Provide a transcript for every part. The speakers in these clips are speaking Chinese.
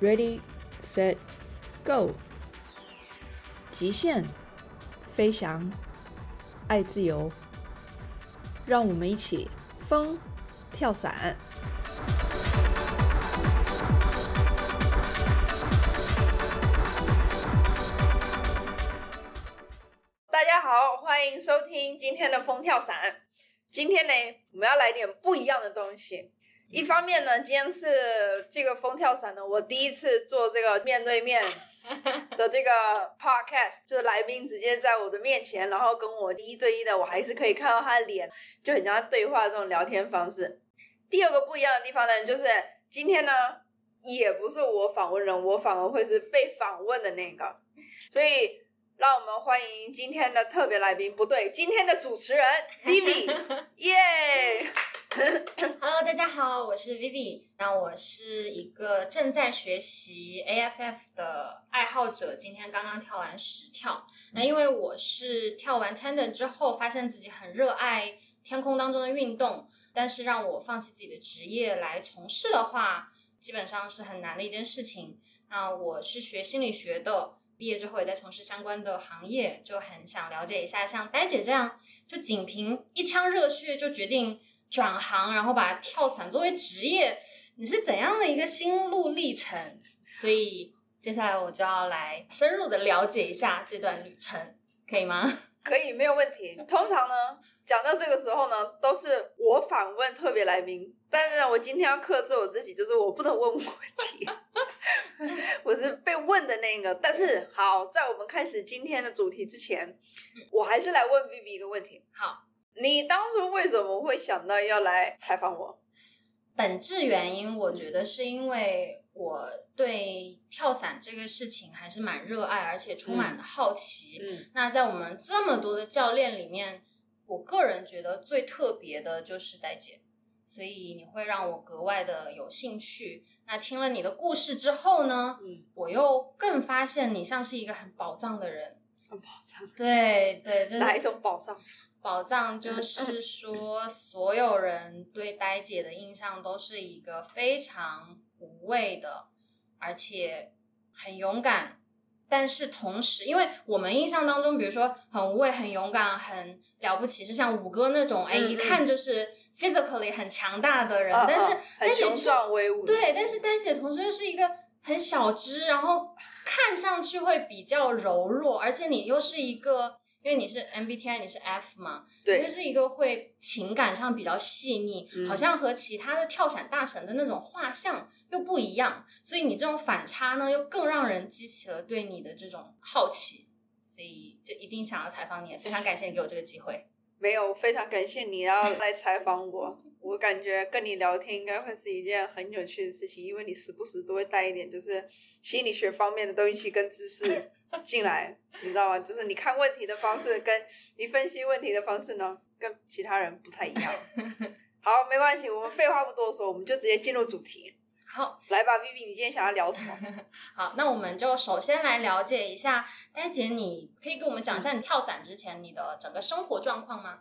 ！Ready, set, go！极限飞翔，爱自由，让我们一起风跳伞。大家好，欢迎收听今天的风跳伞。今天呢，我们要来点不一样的东西。一方面呢，今天是这个风跳伞呢，我第一次做这个面对面 的这个 podcast，就是来宾直接在我的面前，然后跟我一对一的，我还是可以看到他的脸，就很像对话这种聊天方式。第二个不一样的地方呢，就是今天呢，也不是我访问人，我反而会是被访问的那个，所以让我们欢迎今天的特别来宾，不对，今天的主持人 Vivi，耶！Hello，大家好，我是 Vivi。那我是一个正在学习 AFF 的爱好者，今天刚刚跳完十跳。那因为我是跳完 Tandem 之后，发现自己很热爱天空当中的运动，但是让我放弃自己的职业来从事的话，基本上是很难的一件事情。那我是学心理学的。毕业之后也在从事相关的行业，就很想了解一下，像呆姐这样，就仅凭一腔热血就决定转行，然后把跳伞作为职业，你是怎样的一个心路历程？所以接下来我就要来深入的了解一下这段旅程，可以吗？可以，没有问题。通常呢，讲到这个时候呢，都是我反问特别来宾，但是呢，我今天要克制我自己，就是我不能问问题，我是被问的那个。但是好，在我们开始今天的主题之前，我还是来问 Vivi 一个问题。好，你当初为什么会想到要来采访我？本质原因，我觉得是因为我对跳伞这个事情还是蛮热爱，而且充满了好奇。嗯那在我们这么多的教练里面，我个人觉得最特别的就是戴姐，所以你会让我格外的有兴趣。那听了你的故事之后呢，嗯，我又更发现你像是一个很宝藏的人。很宝藏，对对，就是哪一种宝藏？宝藏就是说，所有人对呆姐的印象都是一个非常无畏的，而且很勇敢。但是同时，因为我们印象当中，比如说很无畏、很勇敢、很了不起，是像五哥那种，哎，嗯嗯一看就是 physically 很强大的人。嗯但是呆姐威武。对，但是呆姐同时又是一个很小只，然后看上去会比较柔弱，而且你又是一个，因为你是 MBTI，你是 F 嘛，你对就是一个会情感上比较细腻，嗯好像和其他的跳伞大神的那种画像又不一样，所以你这种反差呢，又更让人激起了对你的这种好奇，所以就一定想要采访你，非常感谢你给我这个机会。没有，非常感谢你要来采访我。我感觉跟你聊天应该会是一件很有趣的事情，因为你时不时都会带一点就是心理学方面的东西跟知识 进来，你知道吗？就是你看问题的方式跟你分析问题的方式呢，跟其他人不太一样。好，没关系，我们废话不多说，我们就直接进入主题。好，来吧，Vivi，你今天想要聊什么？好，那我们就首先来了解一下，呆姐，你可以跟我们讲一下你跳伞之前你的整个生活状况吗？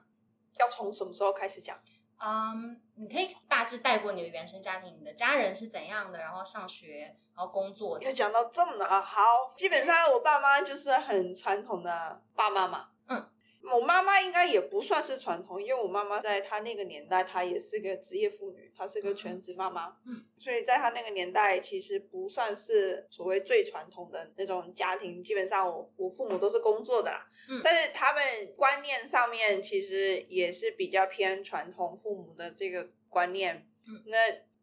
要从什么时候开始讲？嗯，你可以大致带过你的原生家庭，你的家人是怎样的，然后上学，然后工作的要讲到这么的啊，好，基本上我爸妈就是很传统的爸妈嘛。嗯，我妈妈应该也不算是传统，因为我妈妈在她那个年代，她也是个职业妇女，她是个全职妈妈。嗯，所以在她那个年代，其实不算是所谓最传统的那种家庭。基本上我我父母都是工作的啦。嗯但是他们观念上面其实也是比较偏传统父母的这个观念。嗯，那。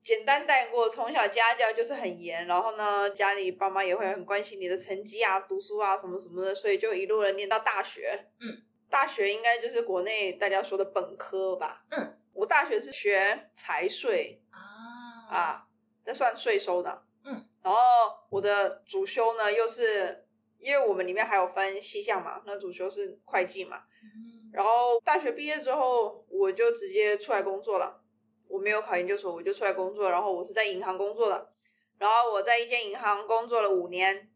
简单带过，从小家教就是很严，然后呢，家里爸妈也会很关心你的成绩啊、读书啊什么什么的，所以就一路的念到大学。嗯，大学应该就是国内大家说的本科吧。嗯，我大学是学财税啊啊，那算税收的。嗯，然后我的主修呢，又是因为我们里面还有分细项嘛，那主修是会计嘛。嗯然后大学毕业之后，我就直接出来工作了。我没有考研究所，我就出来工作。然后我是在银行工作的，然后我在一间银行工作了五年。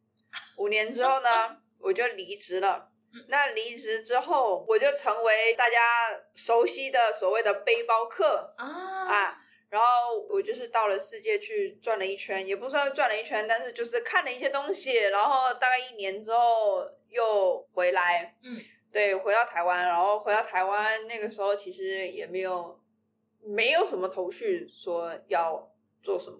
五年之后呢，我就离职了。那离职之后，我就成为大家熟悉的所谓的背包客啊啊。然后我就是到了世界去转了一圈，也不算转了一圈，但是就是看了一些东西，然后大概一年之后又回来，嗯，对，回到台湾，然后回到台湾那个时候其实也没有没有什么头绪说要做什么，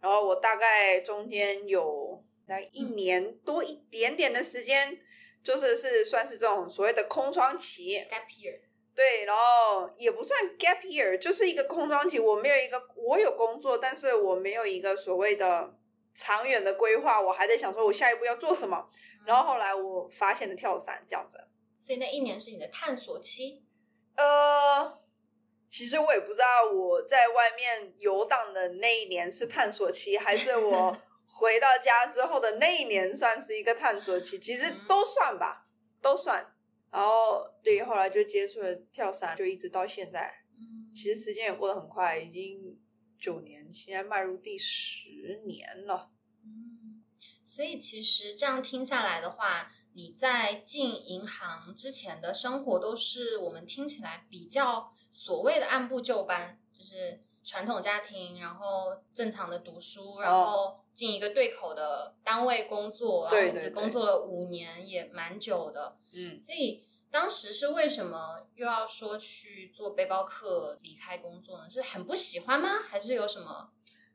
然后我大概中间有大概一年多一点点的时间，就是是算是这种所谓的空窗期，gap year，对，然后也不算 gap year，就是一个空窗期。我没有一个，我有工作，但是我没有一个所谓的长远的规划，我还在想说我下一步要做什么。然后后来我发现了跳伞这样子。所以那一年是你的探索期。呃，其实我也不知道我在外面游荡的那一年是探索期，还是我回到家之后的那一年算是一个探索期。其实都算吧，都算。然后对，后来就接触了跳伞，就一直到现在。嗯其实时间也过得很快，已经九年，现在迈入第十年了。嗯，所以其实这样听下来的话，你在进银行之前的生活都是我们听起来比较所谓的按部就班，就是传统家庭，然后正常的读书，然后进一个对口的单位工作，然后只工作了五年，也蛮久的。嗯，所以当时是为什么又要说去做背包客离开工作呢？是很不喜欢吗？还是有什么？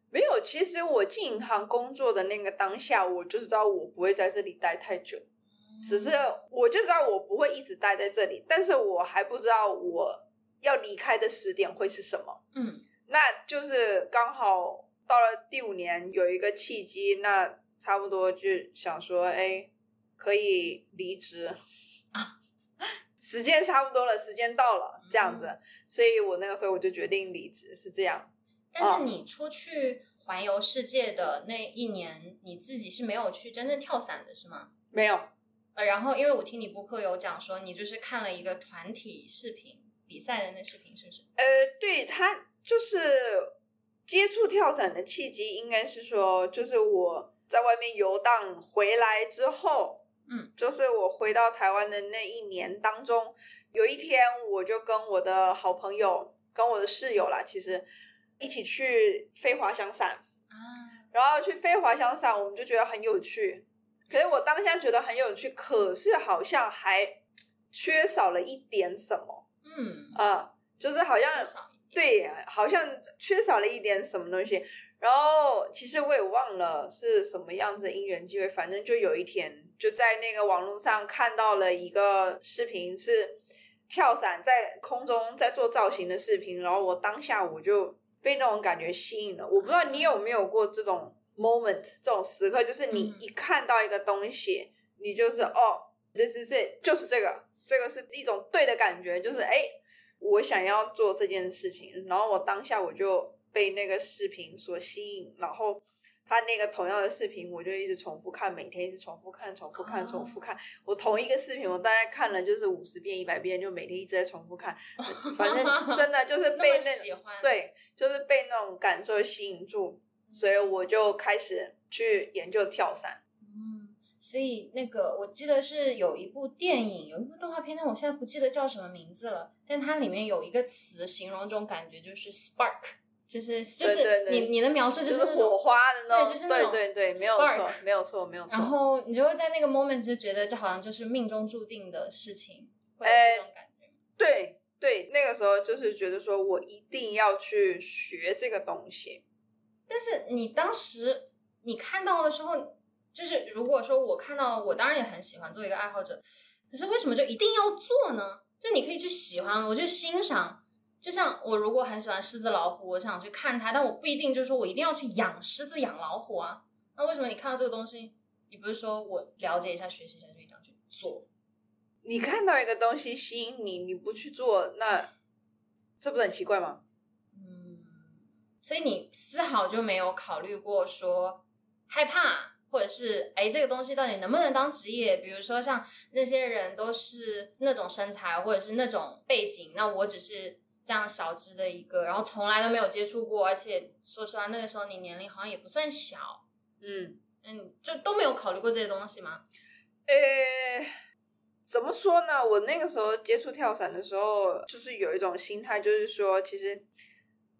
没有。其实我进银行工作的那个当下，我就知道我不会在这里待太久，只是我就知道我不会一直待在这里，但是我还不知道我要离开的时点会是什么。嗯那就是刚好到了第五年有一个契机，那差不多就想说，哎，可以离职啊，时间差不多了，时间到了，这样子，嗯所以我那个时候我就决定离职，是这样。但是你出去环游世界的那一年，你自己是没有去真正跳伞的，是吗？没有，呃，然后因为我听你播客有讲说，你就是看了一个团体视频比赛的那视频，是不是？呃，对他就是接触跳伞的契机，应该是说，就是我在外面游荡回来之后，嗯，就是我回到台湾的那一年当中，有一天我就跟我的好朋友，跟我的室友啦，其实一起去飞滑翔伞，啊，然后去飞滑翔伞，我们就觉得很有趣。可是我当下觉得很有趣，可是好像还缺少了一点什么嗯，啊、就是好像对，好像缺少了一点什么东西。然后其实我也忘了是什么样子的因缘机会，反正就有一天就在那个网络上看到了一个视频，是跳伞在空中在做造型的视频。然后我当下我就被那种感觉吸引了。我不知道你有没有过这种 moment 这种时刻，就是你嗯一看到一个东西，你就是哦，this is it，就是这个，这个是一种对的感觉，就是哎。我想要做这件事情，然后我当下我就被那个视频所吸引，然后他那个同样的视频，我就一直重复看，每天一直重复看，重复看，哦重复看。我同一个视频，我大概看了就是五十遍、一百遍，就每天一直在重复看，反正 真的就是被那喜欢，，对，就是被那种感受吸引住，所以我就开始去研究跳伞。嗯，所以那个我记得是有一部电影，有一部动画片，但我现在不记得叫什么名字了。但它里面有一个词形容这种感觉，就是 spark，就是就是你你的描述就是火花的那种，对就是那种对对对，没有错，没有错，没有错。然后你就会在那个 moment 就觉得这好像就是命中注定的事情，会有哎这种感觉。对对，那个时候就是觉得说我一定要去学这个东西。但是你当时你看到的时候，就是如果说我看到，我当然也很喜欢，做一个爱好者，可是为什么就一定要做呢？就你可以去喜欢，我就欣赏。就像我如果很喜欢狮子老虎，我想去看它，但我不一定就是说我一定要去养狮子、养老虎啊。那为什么你看到这个东西，你不是说我了解一下、学习一下就一定要去做？你看到一个东西吸引你，你不去做，那这不是很奇怪吗？嗯，所以你丝毫就没有考虑过说害怕，或者是哎，这个东西到底能不能当职业？比如说像那些人都是那种身材，或者是那种背景，那我只是这样小资的一个，然后从来都没有接触过，而且说实话，那个时候你年龄好像也不算小，嗯，嗯，就都没有考虑过这些东西吗？呃，怎么说呢？我那个时候接触跳伞的时候，就是有一种心态，就是说，其实，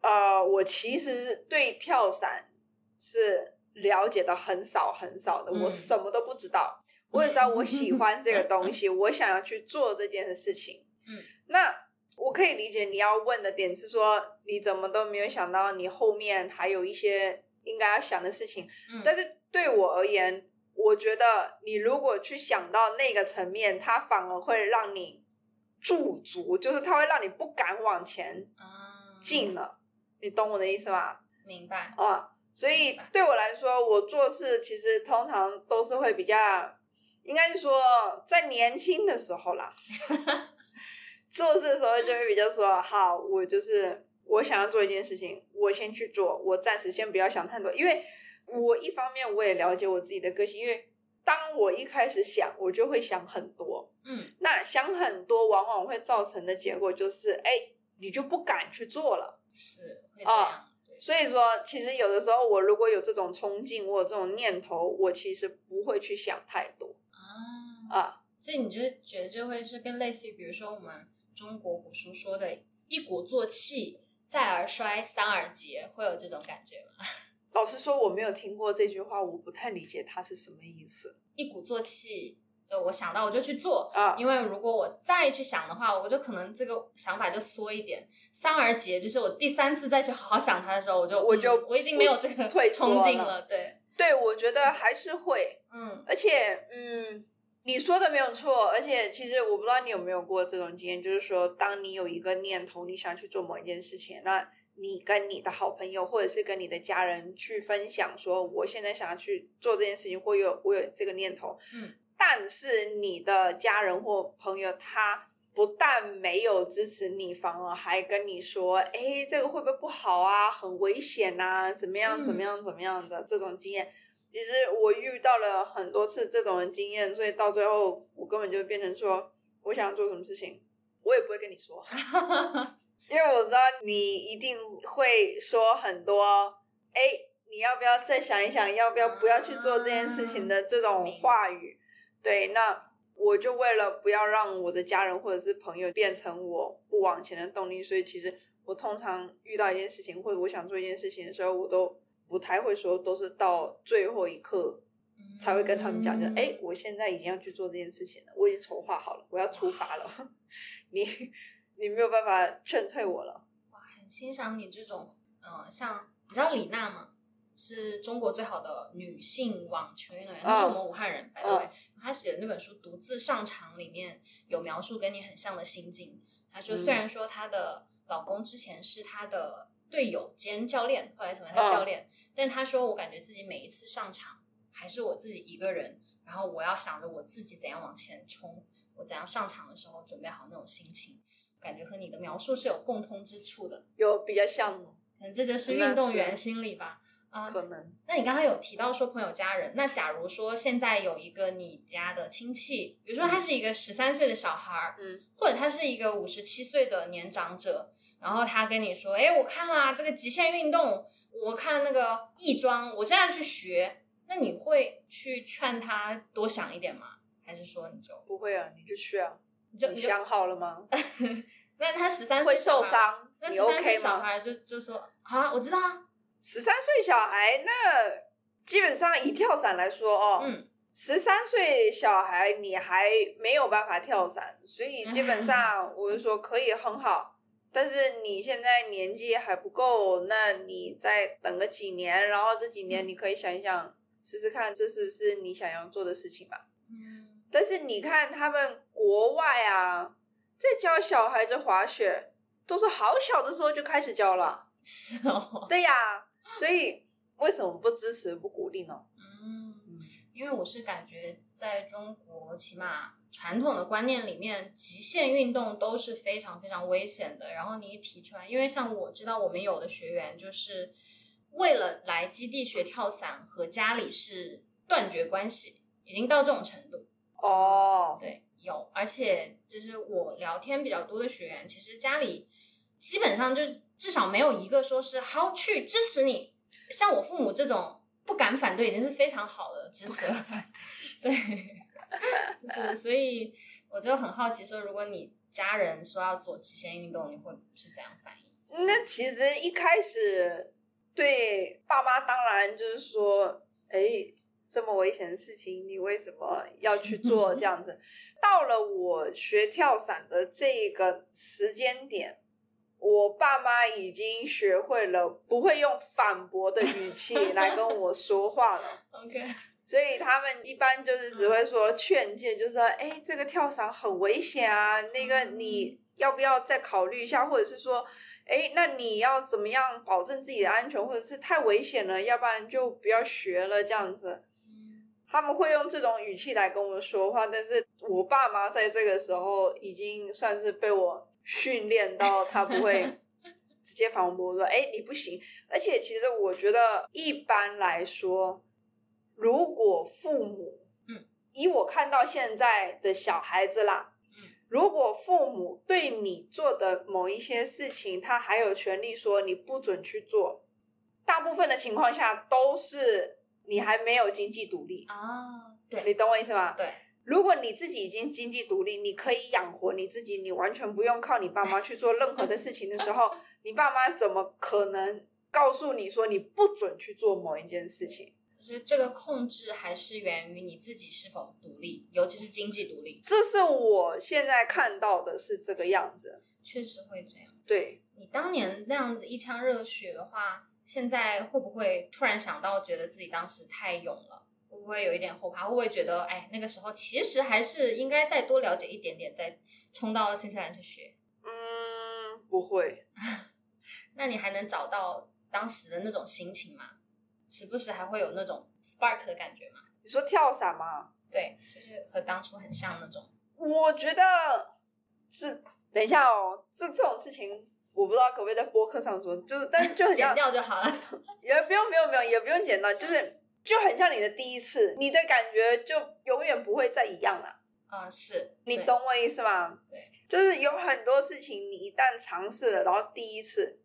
呃，我其实对跳伞是了解的很少很少的，我嗯什么都不知道。我也知道我喜 欢这个东西，我想要去做这件事情。嗯，那我可以理解你要问的点是说，你怎么都没有想到你后面还有一些应该要想的事情。嗯但是对我而言，我觉得你如果去想到那个层面，它反而会让你驻足，就是它会让你不敢往前啊，进了。你懂我的意思吗？明白。啊，所以对我来说，我做事其实通常都是会比较，应该是说在年轻的时候啦，做事的时候就会比较说，好，我就是我想要做一件事情，我先去做，我暂时先不要想太多，因为我一方面我也了解我自己的个性，因为当我一开始想，我就会想很多，嗯那想很多往往会造成的结果就是，哎，你就不敢去做了。是会这样。对，所以说，其实有的时候我如果有这种冲劲，我有这种念头，我其实不会去想太多啊，啊。所以你就觉得这会是跟类似于，比如说我们中国古书说的“一鼓作气，再而衰，三而竭”，会有这种感觉吗？老实说，我没有听过这句话，我不太理解它是什么意思一鼓作气，就我想到我就去做，啊。因为如果我再去想的话，我就可能这个想法就缩一点。三而竭，就是我第三次再去好好想它的时候，我就我就嗯我已经没有这个退冲劲了。对，对，我觉得还是会，嗯而且，嗯，你说的没有错，而且其实我不知道你有没有过这种经验，就是说，当你有一个念头，你想去做某一件事情，那你跟你的好朋友或者是跟你的家人去分享，说我现在想要去做这件事情，或有我有这个念头，嗯，但是你的家人或朋友他。不但没有支持你，反而还跟你说：“哎，这个会不会不好啊？很危险呐、怎么样？怎么嗯样？怎么样的这种经验。”其实我遇到了很多次这种的经验，所以到最后我根本就变成说，我想要做什么事情，我也不会跟你说，因为我知道你一定会说很多，哎，你要不要再想一想，要不要不要去做这件事情的这种话语？对，那我就为了不要让我的家人或者是朋友变成我不往前的动力，所以其实我通常遇到一件事情或者我想做一件事情的时候，我都不太会说，都是到最后一刻才会跟他们讲，就嗯哎，我现在已经要去做这件事情了，我已经筹划好了，我要出发了，你你没有办法劝退我了。哇，很欣赏你这种，呃，像你知道李娜吗？是中国最好的女性网球运动员，她是我们武汉人，白对。她写的那本书《独自上场》里面有描述跟你很像的心境。她说，嗯虽然说她的老公之前是她的队友兼教练，后来成为她教练，但她说我感觉自己每一次上场还是我自己一个人，然后我要想着我自己怎样往前冲，我怎样上场的时候准备好那种心情，感觉和你的描述是有共通之处的。有比较像吗？可能这就是运动员心理吧。啊、可能那你刚刚有提到说朋友家人，那假如说现在有一个你家的亲戚，比如说他是一个十三岁的小孩儿，嗯，或者他是一个五十七岁的年长者，然后他跟你说，哎，我看了这个极限运动，我看了那个亦庄，我现在去学，那你会去劝他多想一点吗？还是说你就不会啊，你就去啊，你你就你想好了吗？那他十三岁会受，伤，那十三岁？小孩就就说啊，我知道啊，十三岁小孩那基本上以跳伞来说哦，嗯。十三岁小孩你还没有办法跳伞，所以基本上我是说可以很好，但是你现在年纪还不够，那你再等个几年，然后这几年你可以想一想，试试看这是不是你想要做的事情吧。嗯但是你看他们国外啊，在教小孩子滑雪，都是好小的时候就开始教了。是哦，对呀，所以为什么不支持不鼓励呢？嗯，因为我是感觉在中国，起码传统的观念里面，极限运动都是非常非常危险的。然后你一提出来，因为像我知道我们有的学员就是为了来基地学跳伞，和家里是断绝关系，已经到这种程度。哦，对，有，而且就是我聊天比较多的学员，其实家里基本上就是至少没有一个说是好去支持你，像我父母这种不敢反对，已经是非常好的支持了。对，是，所以我就很好奇说，如果你家人说要做极限运动，你会是怎样反应？那其实一开始对爸妈当然就是说，哎，这么危险的事情，你为什么要去做 这样子？到了我学跳伞的这个时间点，我爸妈已经学会了不会用反驳的语气 来跟我说话了。OK，所以他们一般就是只会说劝诫，就是说，哎，这个跳伞很危险啊，那个你要不要再考虑一下，或者是说，哎，那你要怎么样保证自己的安全，或者是太危险了，要不然就不要学了这样子。他们会用这种语气来跟我说话，但是我爸妈在这个时候已经算是被我训练到，他不会 直接反驳说：“哎，你不行。”而且其实我觉得一般来说，如果父母，嗯，以我看到现在的小孩子啦，嗯，如果父母对你做的某一些事情，他还有权利说你不准去做，大部分的情况下都是你还没有经济独立。啊，对你懂我意思吗？对，如果你自己已经经济独立，你可以养活你自己，你完全不用靠你爸妈去做任何的事情的时候，你爸妈怎么可能告诉你说你不准去做某一件事情？就是这个控制还是源于你自己是否独立，尤其是经济独立，这是我现在看到的是这个样子。确实会这样。对，你当年那样子一腔热血的话，现在会不会突然想到，觉得自己当时太勇了？会不会有一点后怕？会不会觉得，哎，那个时候其实还是应该再多了解一点点，再冲到新西兰去学？嗯，不会。那你还能找到当时的那种心情吗？时不时还会有那种 spark 的感觉吗？你说跳伞吗？对，就是和当初很像那种。我觉得是。等一下哦，这这种事情我不知道可不可以在播客上说，就是但是就很剪，掉就好了。也不用不用不用，也不用剪到，就是就很像你的第一次，你的感觉就永远不会再一样了。嗯，是你懂我意思吗？对，就是有很多事情，你一旦尝试了，然后第一次，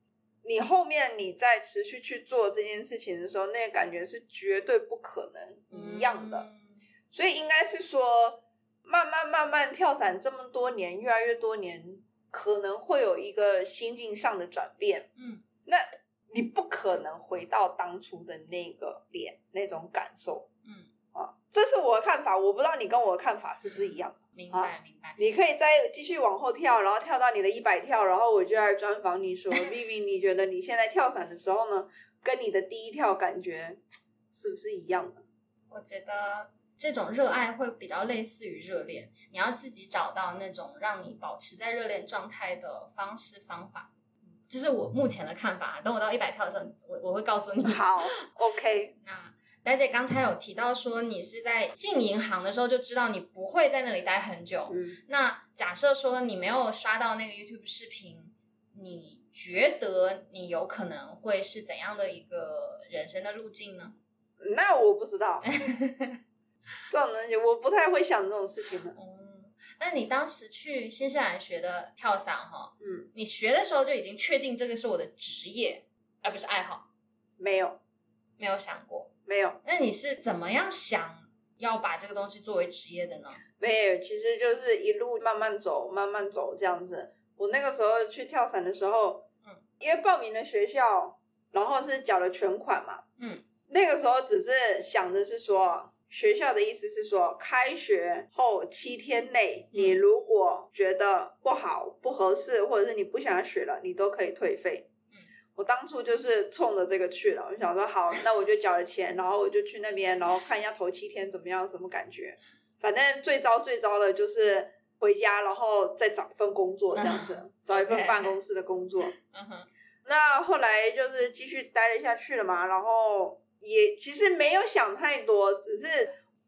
你后面你再持续去做这件事情的时候，那个感觉是绝对不可能一样的。嗯所以应该是说，慢慢慢慢跳伞这么多年，越来越多年，可能会有一个心境上的转变。嗯，那你不可能回到当初的那个点那种感受。嗯，啊，这是我的看法，我不知道你跟我的看法是不是一样的。明白明白。你可以再继续往后跳，然后跳到你的一百跳，然后我就来专访你说，Vivi，你觉得你现在跳伞的时候呢，跟你的第一跳感觉是不是一样的？我觉得这种热爱会比较类似于热恋，你要自己找到那种让你保持在热恋状态的方式方法。嗯这是我目前的看法。等我到一百跳的时候，我我会告诉你。好，OK，那丹姐刚才有提到说，你是在进银行的时候就知道你不会在那里待很久。嗯，那假设说你没有刷到那个 YouTube 视频，你觉得你有可能会是怎样的一个人生的路径呢？那我不知道，这种东西我不太会想这种事情的。嗯，那你当时去新西兰学的跳伞哈，嗯，你学的时候就已经确定这个是我的职业，而不是爱好，没有，没有想过。没有，那你是怎么样想要把这个东西作为职业的呢？没有，其实就是一路慢慢走，慢慢走这样子。我那个时候去跳伞的时候，嗯，因为报名了学校，然后是缴了全款嘛，嗯，那个时候只是想的是说，学校的意思是说，开学后七天内，你如果觉得不好、不合适，或者是你不想学了，你都可以退费。嗯，我当初就是冲着这个去了，我想说好，那我就缴了钱，然后我就去那边，然后看一下头七天怎么样，什么感觉。反正最糟最糟的就是回家，然后再找一份工作这样子，找一份办公 室的工作。嗯哼，那后来就是继续待了下去了嘛，然后也其实没有想太多，只是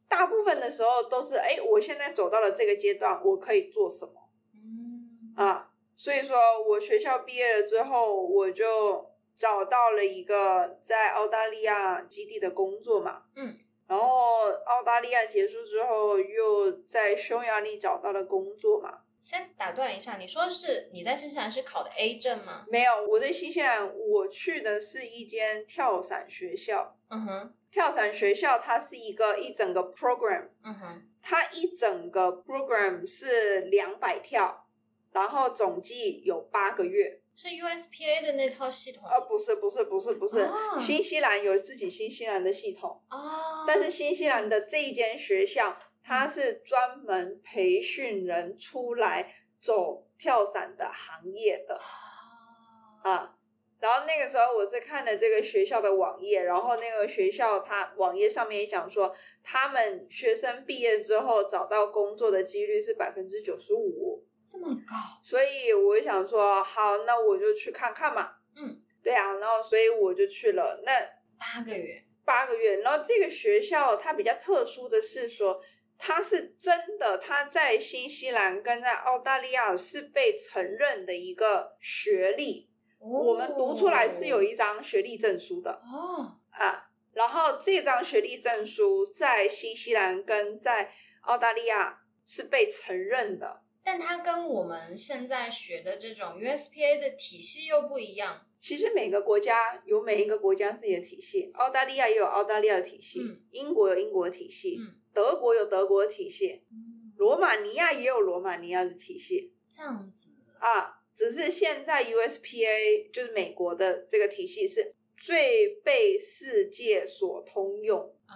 大部分的时候都是，哎，我现在走到了这个阶段，我可以做什么嗯啊？所以说我学校毕业了之后，我就找到了一个在澳大利亚基地的工作嘛，嗯，然后澳大利亚结束之后，又在匈牙利找到了工作嘛。先打断一下，你说是你在新西兰是考的 A 证吗？没有，我在新西兰，我去的是一间跳伞学校。嗯哼，跳伞学校它是一个一整个 program，嗯哼，它一整个 program 是两百跳，然后总计有八个月。是 USPA 的那套系统？啊，不是不是不是不是，哦新西兰有自己新西兰的系统，哦，但是新西兰的这一间学校，它是专门培训人出来走跳伞的行业的。哦啊。然后那个时候我是看了这个学校的网页，然后那个学校它网页上面也讲说，他们学生毕业之后找到工作的几率是百分之九十五，这么高，所以我想说，好，那我就去看看嘛。嗯，对啊，然后所以我就去了。那八个月，八个月，然后这个学校它比较特殊的是说，它是真的，它在新西兰跟在澳大利亚是被承认的一个学历，我们读出来是有一张学历证书的哦，啊。然后这张学历证书在新西兰跟在澳大利亚是被承认的。但它跟我们现在学的这种 USPA 的体系又不一样。其实每个国家有每一个国家自己的体系，澳大利亚也有澳大利亚的体系，嗯英国有英国的体系，嗯德国有德国的体系，嗯，罗马尼亚也有罗马尼亚的体系这样子啊。只是现在 USPA 就是美国的这个体系是最被世界所通用啊，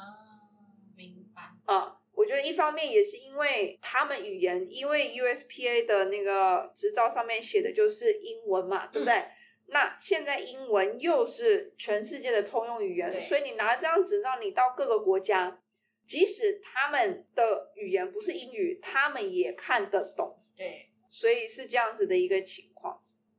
明白。啊。我觉得一方面也是因为他们语言，因为 USPA 的那个执照上面写的就是英文嘛，对不对？那现在英文又是全世界的通用语言，所以你拿这张执照，你到各个国家，即使他们的语言不是英语，他们也看得懂。对，所以是这样子的一个情况。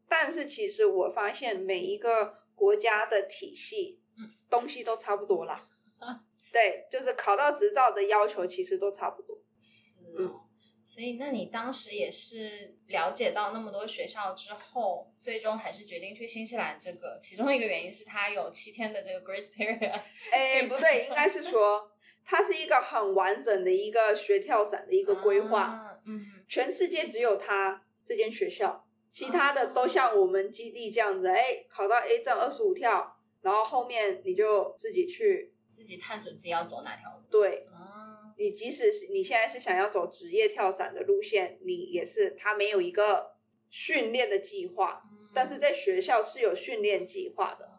但是其实我发现每一个国家的体系，嗯，东西都差不多啦。啊 对，就是考到执照的要求其实都差不多。是嗯哦。所以，那你当时也是了解到那么多学校之后，最终还是决定去新西兰。这个其中一个原因是它有七天的这个 grace period。哎，不对，应该是说它是一个很完整的一个学跳伞的一个规划，啊嗯哼，全世界只有它这间学校，其他的都像我们基地这样子，哎，考到 A 证二十五跳，然后后面你就自己去自己探索自己要走哪条路。对。啊，你即使是你现在是想要走职业跳伞的路线，你也是他没有一个训练的计划，嗯但是在学校是有训练计划的。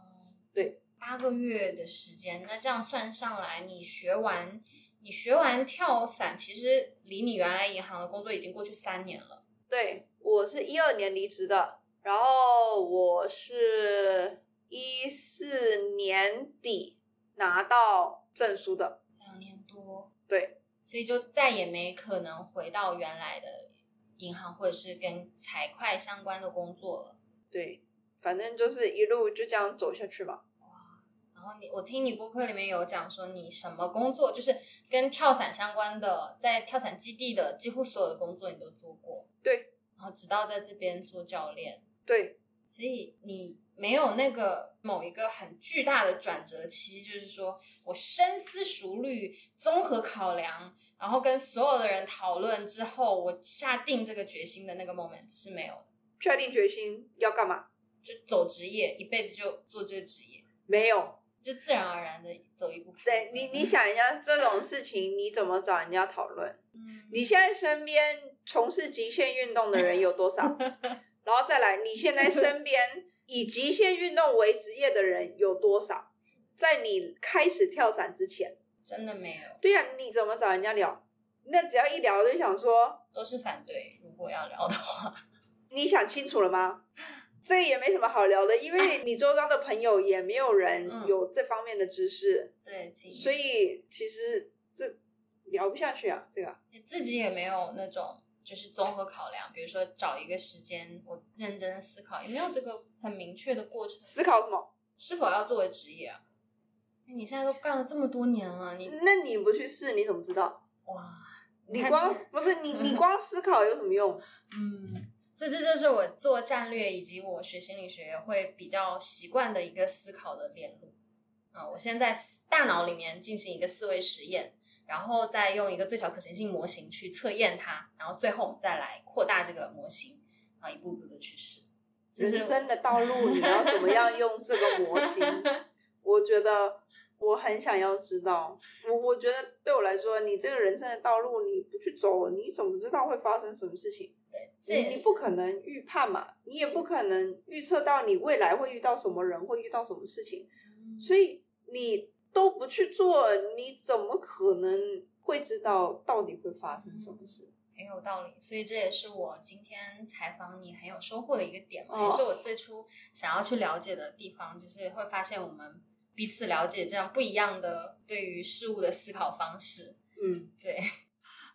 对，八个月的时间，那这样算上来，你学完你学完跳伞，其实离你原来银行的工作已经过去三年了。对我是一二年离职的，然后我是一四年底拿到证书的。两年多，对，所以就再也没可能回到原来的银行或者是跟财会相关的工作了。对，反正就是一路就这样走下去嘛。然后你，我听你播客里面有讲说，你什么工作就是跟跳伞相关的，在跳伞基地的几乎所有的工作你都做过。对，然后直到在这边做教练，对，所以你没有那个某一个很巨大的转折期，就是说我深思熟虑、综合考量，然后跟所有的人讨论之后，我下定这个决心的那个 moment 是没有的。下定决心要干嘛？就走职业，一辈子就做这个职业，没有。就自然而然的走一步看。对你，你想一下这种事情，你怎么找人家讨论？嗯，你现在身边从事极限运动的人有多少？然后再来，你现在身边以极限运动为职业的人有多少？在你开始跳伞之前，真的没有，对呀、你怎么找人家聊？那只要一聊就想说，都是反对。如果要聊的话，你想清楚了吗？这也没什么好聊的，因为你周遭的朋友也没有人嗯有这方面的知识，对，所以其实这聊不下去啊，这个。自己也没有那种就是综合考量，比如说找一个时间，我认真的思考，也没有这个很明确的过程，思考什么？是否要作为职业啊？你现在都干了这么多年了，你那你不去试，你怎么知道？哇，你光不是你，你光思考有什么用？嗯，所以这就是我做战略以及我学心理学会比较习惯的一个思考的链路。啊、我先在大脑里面进行一个思维实验，然后再用一个最小可行性模型去测验它，然后最后我们再来扩大这个模型，啊，一步步的去试。人生的道路，你要怎么样用这个模型？我觉得我很想要知道，我我觉得对我来说，你这个人生的道路你不去走，你怎么知道会发生什么事情？对，这你你不可能预判嘛，你也不可能预测到你未来会遇到什么人，会遇到什么事情，嗯所以你都不去做，你怎么可能会知道到底会发生什么事？很有道理，所以这也是我今天采访你很有收获的一个点也是我最初想要去了解的地方，就是会发现我们彼此了解这样不一样的对于事物的思考方式。嗯，对，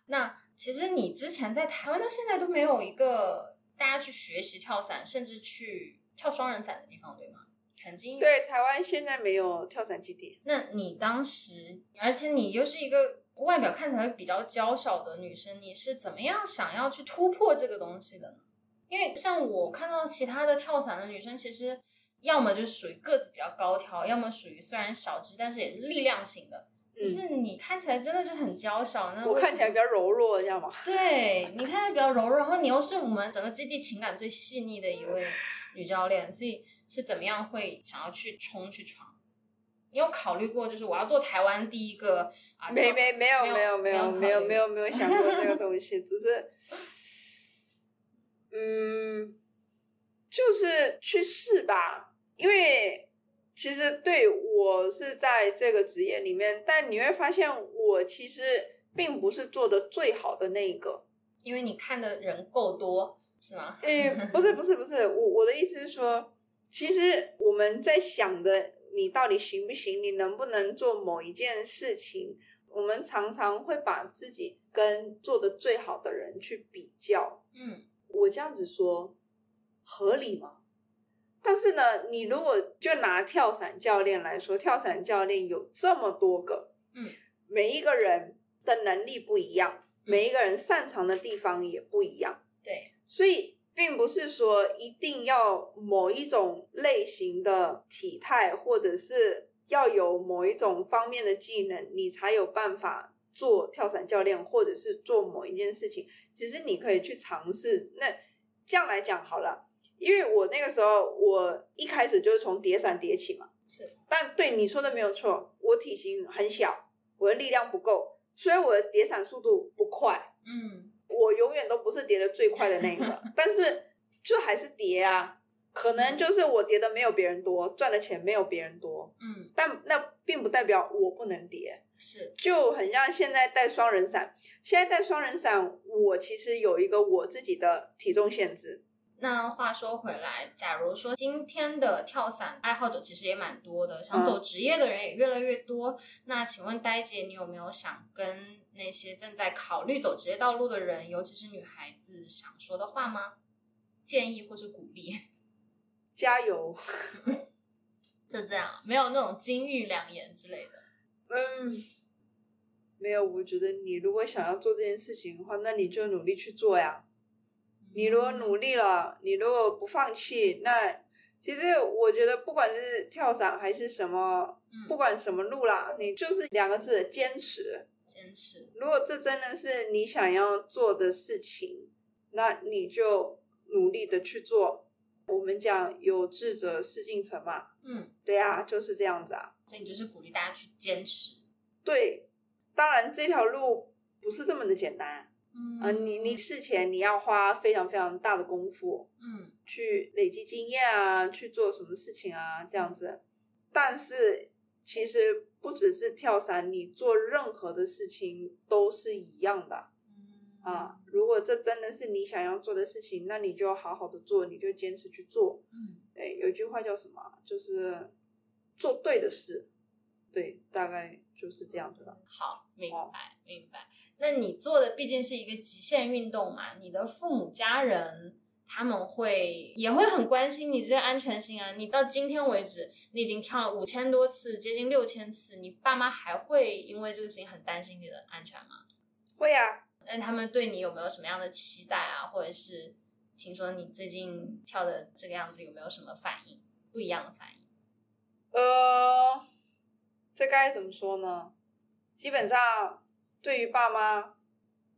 那其实你之前在台湾到现在都没有一个大家去学习跳伞，甚至去跳双人伞的地方，对吗？曾经对，台湾现在没有跳伞基地，那你当时，而且你又是一个外表看起来比较娇小的女生，你是怎么样想要去突破这个东西的呢？因为像我看到其他的跳伞的女生，其实要么就是属于个子比较高挑，要么属于虽然小只，但是也是力量型的。可是你看起来真的就很娇小，那嗯我看起来比较柔弱，这样吗？对你看起来比较柔弱，然后你又是我们整个基地情感最细腻的一位女教练，所以是怎么样会想要去冲去闯？你有考虑过，就是我要做台湾第一个啊？没没没有没有没有没有没有没有没有没有想过这个东西，只是，嗯，就是去试吧，因为其实对我是在这个职业里面，但你会发现我其实并不是做的最好的那一个。因为你看的人够多，是吗？诶，不是不是不是，我我的意思是说，其实我们在想的，你到底行不行，你能不能做某一件事情，我们常常会把自己跟做的最好的人去比较。嗯我这样子说合理吗？但是呢，你如果就拿跳伞教练来说，跳伞教练有这么多个，嗯，每一个人的能力不一样，每一个人擅长的地方也不一样。对，所以并不是说一定要某一种类型的体态，或者是要有某一种方面的技能，你才有办法做跳伞教练，或者是做某一件事情。其实你可以去尝试。那这样来讲好了，因为我那个时候我一开始就是从叠伞叠起嘛，是，但对你说的没有错，我体型很小，我的力量不够，所以我的叠伞速度不快。嗯我永远都不是叠的最快的那个，但是就还是叠啊。可能就是我叠的没有别人多，赚的钱没有别人多，嗯，但那并不代表我不能叠。是，就很像现在带双人伞，现在带双人伞，我其实有一个我自己的体重限制。那话说回来，假如说今天的跳伞爱好者其实也蛮多的，想走职业的人也越来越多。那请问呆姐，你有没有想跟那些正在考虑走职业道路的人，尤其是女孩子，想说的话吗？建议或是鼓励？加油！就这样，没有那种金玉良言之类的。嗯，没有，我觉得你如果想要做这件事情的话，那你就努力去做呀。你如果努力了，你如果不放弃，那其实我觉得不管是跳伞还是什么，嗯不管什么路啦，你就是两个字坚持。坚持，如果这真的是你想要做的事情，那你就努力的去做。我们讲有志者事竟成嘛，嗯，对啊，就是这样子啊。所以你就是鼓励大家去坚持。对，当然这条路不是这么的简单嗯啊、你你事前你要花非常非常大的功夫嗯去累积经验啊，去做什么事情啊，这样子。但是其实不只是跳伞，你做任何的事情都是一样的嗯啊。如果这真的是你想要做的事情，那你就好好的做，你就坚持去做。嗯哎，有句话叫什么啊？就是做对的事。对，大概就是这样子的。好，明白明白。那你做的毕竟是一个极限运动嘛，你的父母家人他们会也会很关心你这个安全性啊。你到今天为止，你已经跳了五千多次，接近六千次，你爸妈还会因为这个事情很担心你的安全吗？会啊，那他们对你有没有什么样的期待啊？或者是听说你最近跳的这个样子，有没有什么反应？不一样的反应？呃，这该怎么说呢？基本上对于爸妈，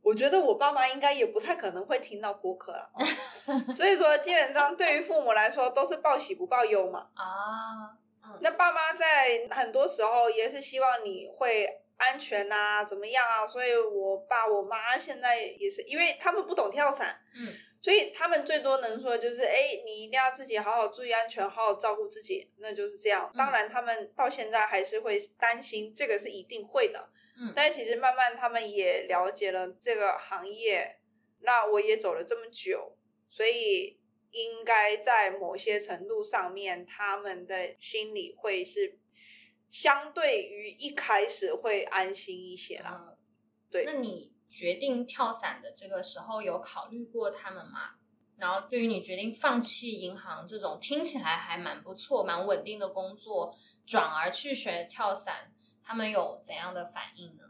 我觉得我爸妈应该也不太可能会听到播客了，哦所以说基本上对于父母来说都是报喜不报忧嘛。啊，嗯那爸妈在很多时候也是希望你会安全啊，怎么样啊？所以我爸我妈现在也是，因为他们不懂跳伞，嗯，所以他们最多能说就是，哎，你一定要自己好好注意安全，好好照顾自己，那就是这样。当然，他们到现在还是会担心，这个是一定会的。嗯但其实慢慢他们也了解了这个行业，那我也走了这么久，所以应该在某些程度上面，他们的心里会是相对于一开始会安心一些啦。嗯，对那你决定跳伞的这个时候有考虑过他们吗？然后对于你决定放弃银行这种听起来还蛮不错、蛮稳定的工作，转而去学跳伞，他们有怎样的反应呢？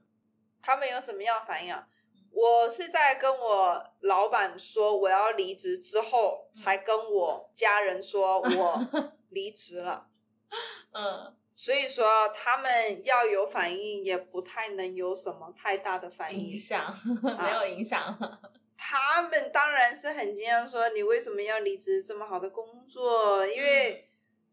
他们有怎么样反应啊？我是在跟我老板说我要离职之后，才跟我家人说我离职了。嗯所以说他们要有反应，也不太能有什么太大的反应影。响 没有影响，他们当然是很惊讶，说你为什么要离职这么好的工作？因为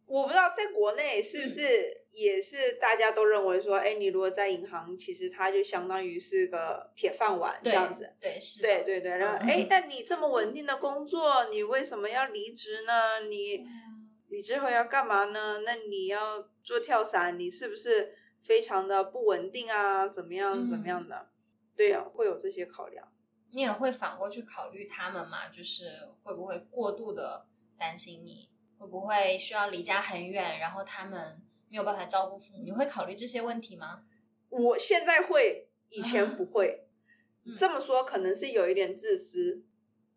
我不知道在国内是不是也是大家都认为说，哎，你如果在银行，其实它就相当于是个铁饭碗这样子。对是对对对，然后嗯哎，但你这么稳定的工作，你为什么要离职呢？你你之后要干嘛呢？那你要做跳伞，你是不是非常的不稳定啊？怎么样怎么样的？对呀、会有这些考量。你也会反过去考虑他们嘛？就是会不会过度的担心你，会不会需要离家很远，然后他们没有办法照顾父母？你会考虑这些问题吗？我现在会，以前不会。嗯这么说可能是有一点自私。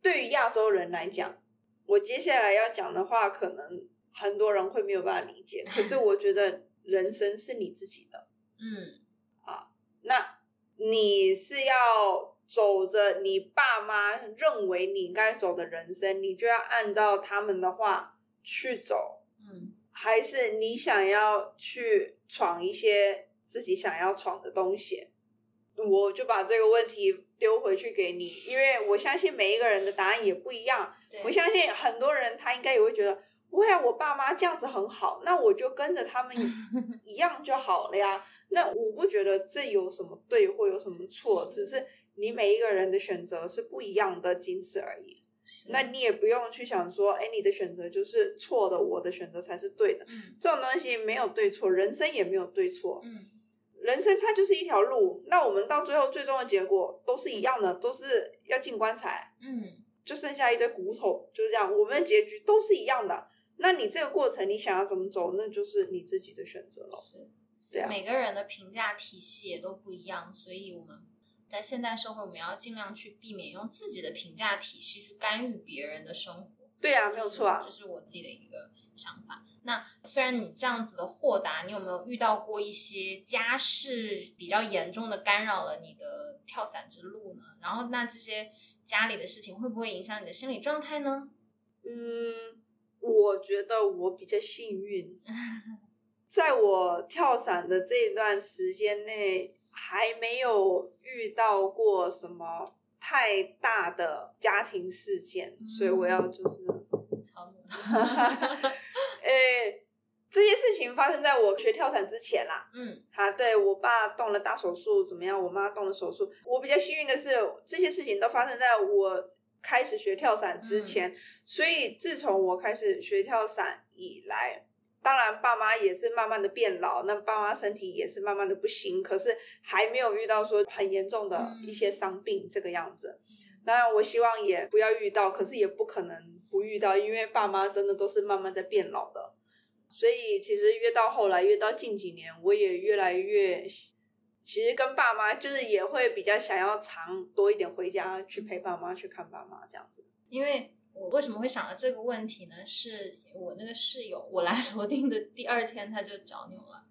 对于亚洲人来讲，我接下来要讲的话，可能很多人会没有办法理解。可是 我觉得人生是你自己的，嗯啊那你是要走着你爸妈认为你应该走的人生，你就要按照他们的话去走，嗯还是你想要去闯一些自己想要闯的东西？我就把这个问题丢回去给你，因为我相信每一个人的答案也不一样。我相信很多人他应该也会觉得，不会啊，我爸妈这样子很好，那我就跟着他们 一样就好了呀。那我不觉得这有什么对或有什么错，是只是你每一个人的选择是不一样的，仅此而已。那你也不用去想说，哎，你的选择就是错的，我的选择才是对的。嗯这种东西没有对错，人生也没有对错，嗯人生它就是一条路。那我们到最后最终的结果都是一样的，都是要进棺材，嗯就剩下一堆骨头，就是这样。我们的结局都是一样的。那你这个过程你想要怎么走，那就是你自己的选择了。是。对啊，每个人的评价体系也都不一样，所以我们在现代社会，我们要尽量去避免用自己的评价体系去干预别人的生活。对啊，没有错啊这。是我自己的一个想法。那虽然你这样子的豁达，你有没有遇到过一些家事比较严重的干扰了你的跳伞之路呢？然后那这些家里的事情会不会影响你的心理状态呢？嗯，我觉得我比较幸运，在我跳伞的这一段时间内，还没有遇到过什么太大的家庭事件，所以我要就是，超怒诶，这些事情发生在我学跳伞之前啦。嗯啊，对我爸动了大手术怎么样？我妈动了手术。我比较幸运的是，这些事情都发生在我开始学跳伞之前。所以自从我开始学跳伞以来，当然爸妈也是慢慢的变老，那爸妈身体也是慢慢的不行，可是还没有遇到说很严重的一些伤病这个样子。当然，我希望也不要遇到，可是也不可能不遇到，因为爸妈真的都是慢慢在变老的。所以其实越到后来，越到近几年，我也越来越，其实跟爸妈就是也会比较想要常多一点回家去陪爸妈，去看爸妈这样子。因为我为什么会想到这个问题呢？是我那个室友，我来罗定的第二天他就脚扭了。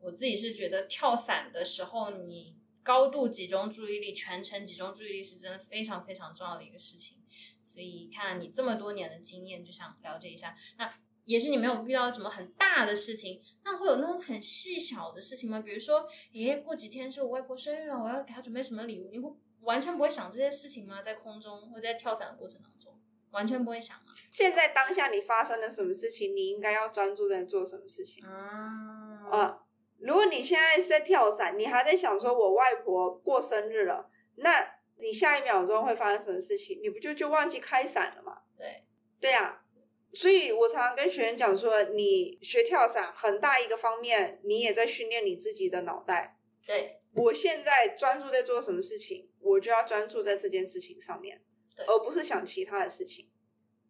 我自己是觉得跳伞的时候，你高度集中注意力，全程集中注意力是真的非常非常重要的一个事情。所以看你这么多年的经验，就想了解一下。那也许你没有遇到什么很大的事情，那会有那种很细小的事情吗？比如说，诶，过几天是我外婆生日了，我要给她准备什么礼物？你会完全不会想这些事情吗？在空中或在跳伞的过程当中？完全不会想吗？现在当下你发生了什么事情，你应该要专注在做什么事情啊啊？如果你现在在跳伞，你还在想说我外婆过生日了，那你下一秒钟会发生什么事情？你不就就忘记开伞了吗？对，对呀、所以我常常跟学员讲说，你学跳伞很大一个方面，你也在训练你自己的脑袋。对，我现在专注在做什么事情，我就要专注在这件事情上面，对而不是想其他的事情。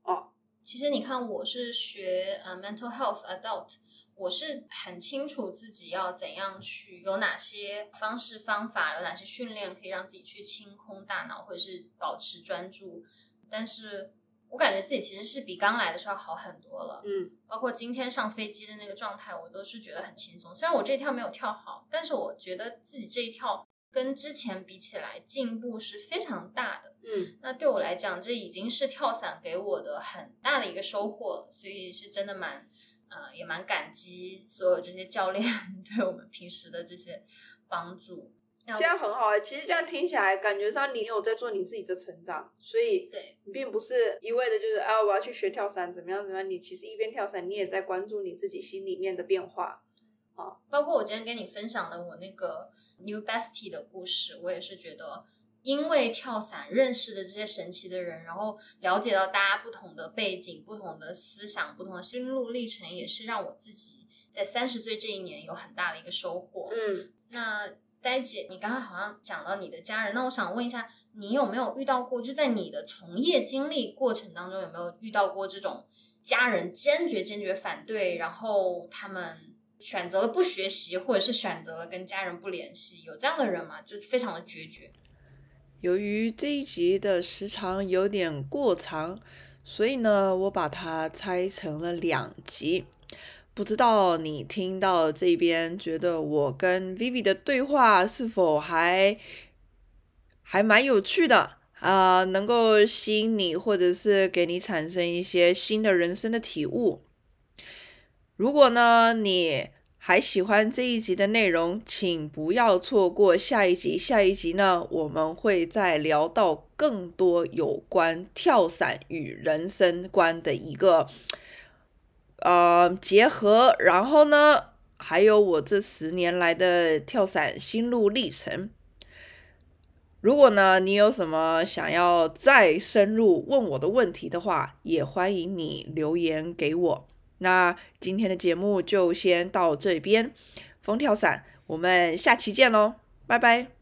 哦，其实你看，我是学呃 mental health adult，我是很清楚自己要怎样去，有哪些方式方法，有哪些训练可以让自己去清空大脑，或者是保持专注。但是我感觉自己其实是比刚来的时候好很多了。嗯包括今天上飞机的那个状态，我都是觉得很轻松。虽然我这一跳没有跳好，但是我觉得自己这一跳跟之前比起来进步是非常大的。嗯，那对我来讲，这已经是跳伞给我的很大的一个收获了，所以是真的蛮呃也蛮感激所有这些教练 对我们平时的这些帮助。这样很好啊、其实这样听起来，感觉上你有在做你自己的成长，所以对你并不是一味的就是啊，我要去学跳伞，怎么样怎么样。你其实一边跳伞，你也在关注你自己心里面的变化。包括我今天跟你分享的我那个 New Bestie 的故事，我也是觉得，因为跳伞认识的这些神奇的人，然后了解到大家不同的背景、不同的思想、不同的心路历程，也是让我自己在三十岁这一年有很大的一个收获。嗯，那呆姐，你刚刚好像讲到你的家人，那我想问一下，你有没有遇到过，就在你的从业经历过程当中，有没有遇到过这种家人坚决坚决反对，然后他们选择了不学习，或者是选择了跟家人不联系，有这样的人吗？就非常的决绝。由于这一集的时长有点过长，所以呢，我把它拆成了两集。不知道你听到这边，觉得我跟 Vivi 的对话是否还还蛮有趣的啊、能够吸引你，或者是给你产生一些新的人生的体悟。如果呢，你还喜欢这一集的内容，请不要错过下一集。下一集呢，我们会再聊到更多有关跳伞与人生观的一个呃结合，然后呢，还有我这十年来的跳伞心路历程。如果呢，你有什么想要再深入问我的问题的话，也欢迎你留言给我。那今天的节目就先到这边，风跳伞，我们下期见喽，拜拜。